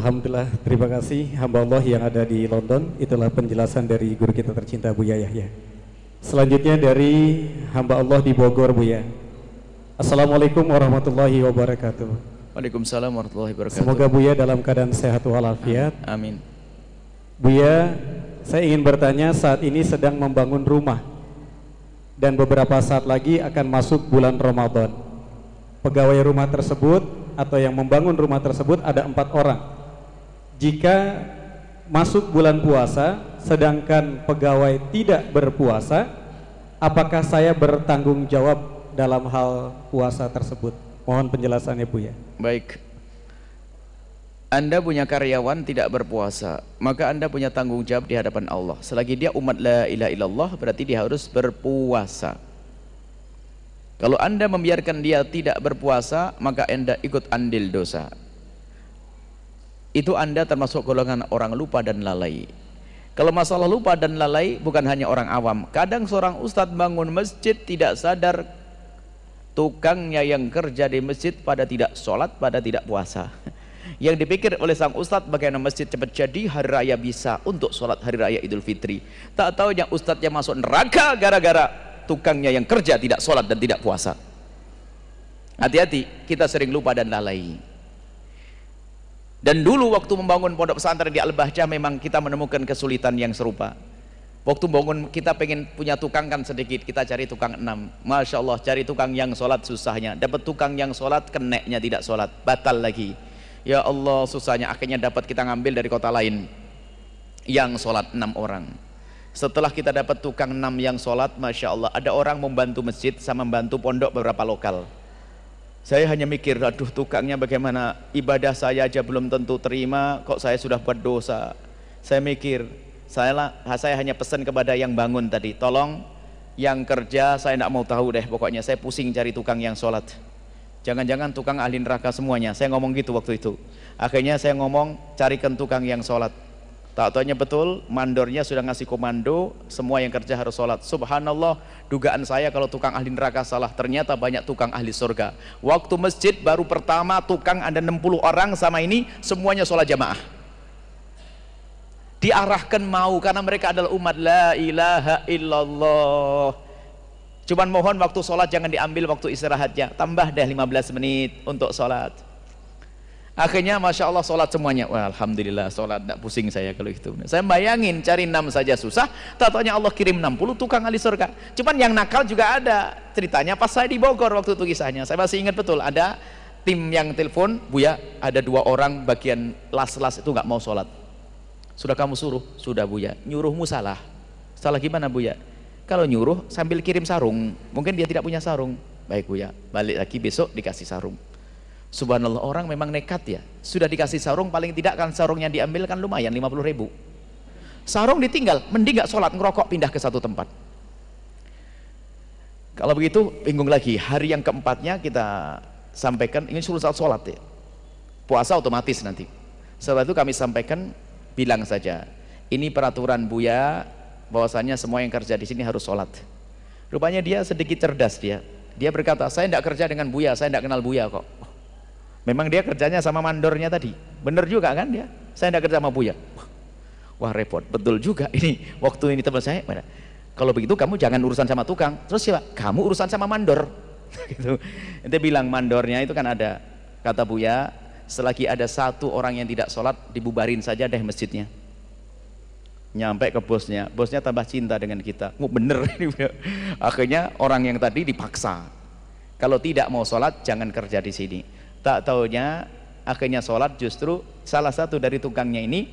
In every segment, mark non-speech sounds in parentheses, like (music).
Alhamdulillah, terima kasih hamba Allah yang ada di London. Itulah penjelasan dari guru kita tercinta Buya Yahya. Selanjutnya dari hamba Allah di Bogor Buya. Assalamualaikum warahmatullahi wabarakatuh. Waalaikumsalam warahmatullahi wabarakatuh. Semoga Buya dalam keadaan sehat walafiat. Amin. Buya, saya ingin bertanya saat ini sedang membangun rumah dan beberapa saat lagi akan masuk bulan Ramadan. Pegawai rumah tersebut atau yang membangun rumah tersebut ada empat orang. Jika masuk bulan puasa, sedangkan pegawai tidak berpuasa, apakah saya bertanggung jawab dalam hal puasa tersebut? Mohon penjelasannya Bu ya. Baik. Anda punya karyawan tidak berpuasa, maka Anda punya tanggung jawab di hadapan Allah. Selagi dia umat la ilaha illallah, berarti dia harus berpuasa. Kalau anda membiarkan dia tidak berpuasa, maka anda ikut andil dosa. Itu anda termasuk golongan orang lupa dan lalai. Kalau masalah lupa dan lalai bukan hanya orang awam. Kadang seorang ustadz bangun masjid tidak sadar tukangnya yang kerja di masjid pada tidak sholat, pada tidak puasa. (laughs) Yang dipikir oleh sang ustadz bagaimana masjid cepat jadi hari raya bisa untuk sholat hari raya idul fitri. Tak tahu yang ustadznya masuk neraka gara-gara tukangnya yang kerja tidak sholat dan tidak puasa hati-hati kita sering lupa dan lalai dan dulu waktu membangun pondok pesantren di Al-Bahjah memang kita menemukan kesulitan yang serupa. Waktu bangun kita pengen punya tukang kan sedikit kita cari tukang enam. Masya Allah cari tukang yang sholat susahnya. Dapat tukang yang sholat keneknya tidak sholat. Batal lagi. Ya Allah susahnya. Akhirnya dapat kita ngambil dari kota lain. Yang sholat enam orang. Setelah kita dapat tukang enam yang sholat Masya Allah ada orang membantu masjid sama membantu pondok beberapa lokal saya hanya mikir aduh tukangnya bagaimana? Ibadah saya aja belum tentu terima kok saya sudah buat dosa? Saya mikir saya, lah, saya hanya pesan kepada yang bangun tadi tolong yang kerja saya tidak mau tahu deh pokoknya saya pusing cari tukang yang sholat. Jangan-jangan tukang ahli neraka semuanya. Saya ngomong gitu waktu itu. Akhirnya saya ngomong carikan tukang yang sholat Tak tahunya betul, mandornya sudah ngasih komando, semua yang kerja harus sholat. Subhanallah, dugaan saya kalau tukang ahli neraka salah, ternyata banyak tukang ahli surga. Waktu masjid baru pertama tukang ada 60 orang sama ini, semuanya sholat jamaah. Diarahkan mau karena mereka adalah umat la ilaha illallah. Cuman mohon waktu sholat jangan diambil waktu istirahatnya, tambah deh 15 menit untuk sholat akhirnya Masya Allah sholat semuanya. Wah, Alhamdulillah sholat. Tidak pusing saya kalau itu saya bayangin cari enam saja susah tatanya Allah kirim 60 tukang ahli surga. Cuman yang nakal juga ada. Ceritanya pas saya di Bogor waktu itu kisahnya. Saya masih ingat betul ada tim yang telepon Buya ada dua orang bagian las-las itu nggak mau sholat. Sudah kamu suruh? sudah Buya. Nyuruhmu salah. Salah gimana Buya? kalau nyuruh sambil kirim sarung. Mungkin dia tidak punya sarung. Baik Buya. Balik lagi besok dikasih sarung Subhanallah orang memang nekat ya. Sudah dikasih sarung paling tidak kan sarungnya diambil kan lumayan 50 ribu. Sarung ditinggal, mending gak sholat ngerokok pindah ke satu tempat. Kalau begitu bingung lagi. Hari yang keempatnya kita sampaikan ini suruh saat sholat ya. Puasa otomatis nanti. Setelah itu kami sampaikan bilang saja. Ini peraturan Buya bahwasanya semua yang kerja di sini harus sholat. Rupanya dia sedikit cerdas dia. Dia berkata, saya tidak kerja dengan Buya, saya tidak kenal Buya kok. Memang dia kerjanya sama mandornya tadi. Benar juga kan dia? Saya tidak kerja sama Buya. Wah repot, betul juga (laughs) ini. Waktu ini teman saya, mana? kalau begitu kamu jangan urusan sama tukang. Terus siapa? Kamu urusan sama mandor. (laughs) gitu. Nanti bilang mandornya itu kan ada. Kata Buya, selagi ada satu orang yang tidak sholat, dibubarin saja deh masjidnya. Nyampe ke bosnya, bosnya tambah cinta dengan kita. Oh, bener (laughs) ini. Akhirnya orang yang tadi dipaksa. Kalau tidak mau sholat, jangan kerja di sini tak taunya akhirnya sholat justru salah satu dari tukangnya ini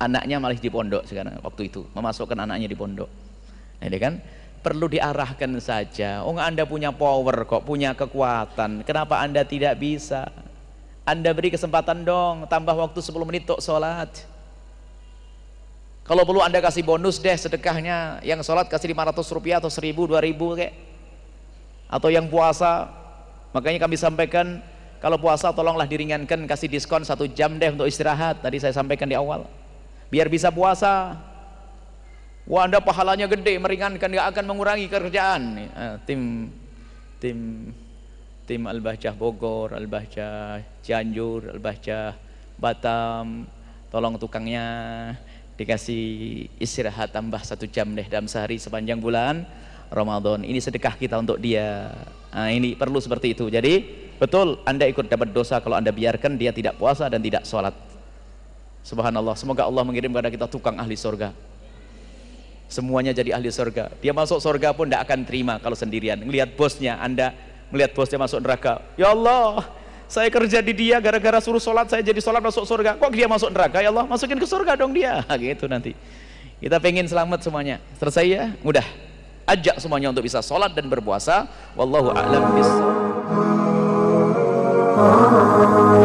anaknya malah di pondok sekarang waktu itu. Memasukkan anaknya di pondok. Nah, ini kan perlu diarahkan saja. Oh anda punya power kok punya kekuatan. Kenapa anda tidak bisa? Anda beri kesempatan dong tambah waktu 10 menit untuk sholat. Kalau perlu anda kasih bonus deh sedekahnya. Yang sholat kasih 500 rupiah atau 1000 2000 kayak. Atau yang puasa. Makanya kami sampaikan kalau puasa tolonglah diringankan, kasih diskon satu jam deh untuk istirahat. Tadi saya sampaikan di awal. Biar bisa puasa. Wah anda pahalanya gede, meringankan, gak akan mengurangi kerjaan. Uh, tim tim tim Al-Bahjah Bogor, Al-Bahjah Cianjur, Al-Bahjah Batam tolong tukangnya dikasih istirahat tambah satu jam deh dalam sehari sepanjang bulan Ramadan ini sedekah kita untuk dia nah, ini perlu seperti itu jadi betul anda ikut dapat dosa kalau anda biarkan dia tidak puasa dan tidak sholat. Subhanallah semoga Allah mengirim kepada kita tukang ahli surga semuanya jadi ahli surga dia masuk surga pun tidak akan terima kalau sendirian. Melihat bosnya anda melihat bosnya masuk neraka. Ya Allah saya kerja di dia gara-gara suruh sholat saya jadi sholat masuk surga kok dia masuk neraka? Ya Allah masukin ke surga dong dia. (laughs) Gitu nanti. Kita pengen selamat semuanya. Selesai ya? Mudah. Ajak semuanya untuk bisa sholat dan berpuasa. Wallahu a'lam bishawab Oh.